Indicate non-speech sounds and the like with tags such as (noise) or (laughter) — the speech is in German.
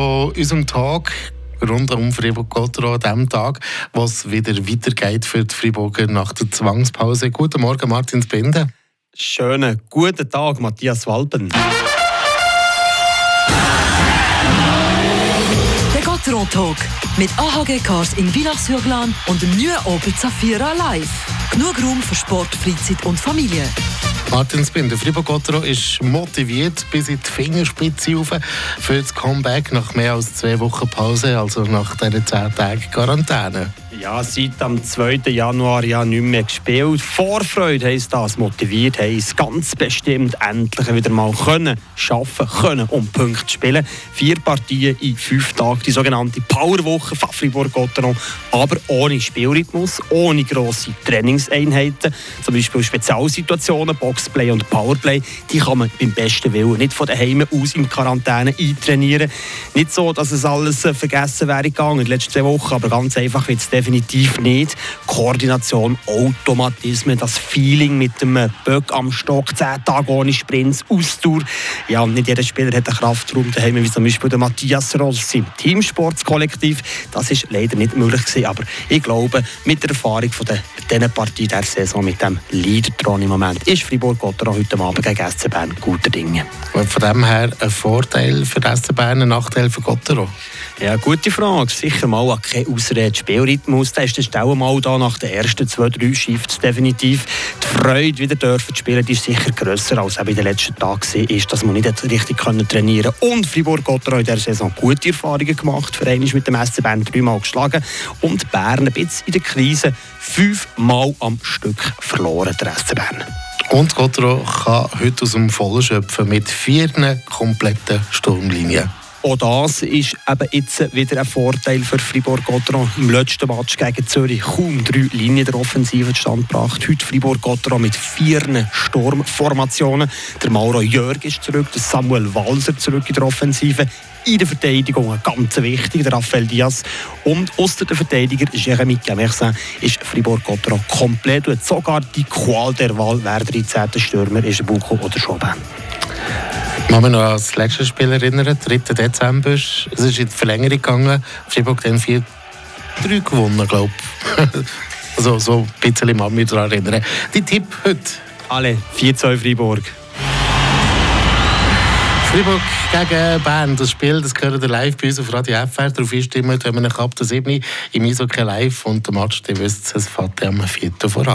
Von unserem Tag rund um Fribourg-Gotteron an dem Tag, wo es wieder weitergeht für die Friburger nach der Zwangspause. Guten Morgen, Martin Spinde. Schönen guten Tag, Matthias Walpen. Der Gotteron Talk mit AHG Cars in Villach-sur-Glane und dem neuen Opel Zafira Live. Genug Raum für Sport, Freizeit und Familie. Martin Spinde, Fribourg-Gotteron ist motiviert bis in die Fingerspitze rauf für das Comeback nach mehr als zwei Wochen Pause, also nach diesen zehn Tagen Quarantäne. Ja, seit am 2. Januar ja nicht mehr gespielt. Vorfreude heisst das, motiviert heisst ganz bestimmt endlich wieder mal können, schaffen können, um Punkte spielen. Vier Partien in fünf Tagen, die sogenannte Powerwoche von Fribourg-Gotteron, aber ohne Spielrhythmus, ohne grosse Trainingseinheiten, zum Beispiel Spezialsituationen, Boxplay und Powerplay, die kann man beim besten Willen nicht von daheim aus in Quarantäne eintrainieren. Nicht so, dass es alles äh, vergessen wäre gegangen in den letzten zwei Wochen, aber ganz einfach wird es definitiv nicht. Koordination, Automatismen, das Feeling mit dem Böck am Stock, zehn Tage ohne Sprints, Ausdauer. Ja, nicht jeder Spieler hat einen Kraftraum daheim, wie zum Beispiel der Matthias Rossi. Teamsportskollektiv, das ist leider nicht möglich gewesen, aber ich glaube, mit der Erfahrung von der, dieser Partie der Saison, mit dem Leader-Thron im Moment, ist Fribourg-Gotteron heute Abend gegen SC Bern guter Dinge. Und von dem her ein Vorteil für SC Bern, ein Nachteil für Gotteron? Ja, gute Frage. Sicher mal keine Ausrede. Spielrhythmus, der ist das auch mal da nach den ersten zwei, drei Shifts definitiv. Freude, wieder dürfen spielen, die ist sicher grösser als in den letzten Tagen ist, dass man nicht richtig trainieren konnte. Und Fribourg-Gotteron in dieser Saison gute Erfahrungen gemacht. Verein ist mit dem SC Bern dreimal geschlagen und Bern ein bisschen in der Krise fünfmal am Stück verloren, der SC Bern. Und Gotteron kann heute aus dem Vollen schöpfen mit vier kompletten Sturmlinien. Auch das ist eben jetzt wieder ein Vorteil für Fribourg-Gotteron. Im letzten Match gegen Zürich kaum drei Linien der Offensive stand gebracht. Heute Fribourg-Gotteron mit vier Sturmformationen. Der Mauro Jörg ist zurück, der Samuel Walser zurück in der Offensive. In der Verteidigung ganz wichtig, der Raphael Diaz. Und aus der Verteidiger Jérémy Camersin ist Fribourg-Gotteron komplett und sogar die Qual der Wahl, wer der 13. Stürmer ist, Buko oder Chauvin. Ich kann mich noch an das letzte Spiel erinnern, 3. Dezember. Es ist in die Verlängerung gegangen. Fribourg dann 4-3 gewonnen, glaube ich. (laughs) also, so ein bisschen mal mich daran erinnern. Die Tipp heute. Alle 4-2 Fribourg. Fribourg gegen Bern, das Spiel, das gehört live bei uns auf Radio FR. Darauf einstimmen, wenn wir ab der 7 im Eishockey live und der Match, ihr wisst es, fährt am 4. voran.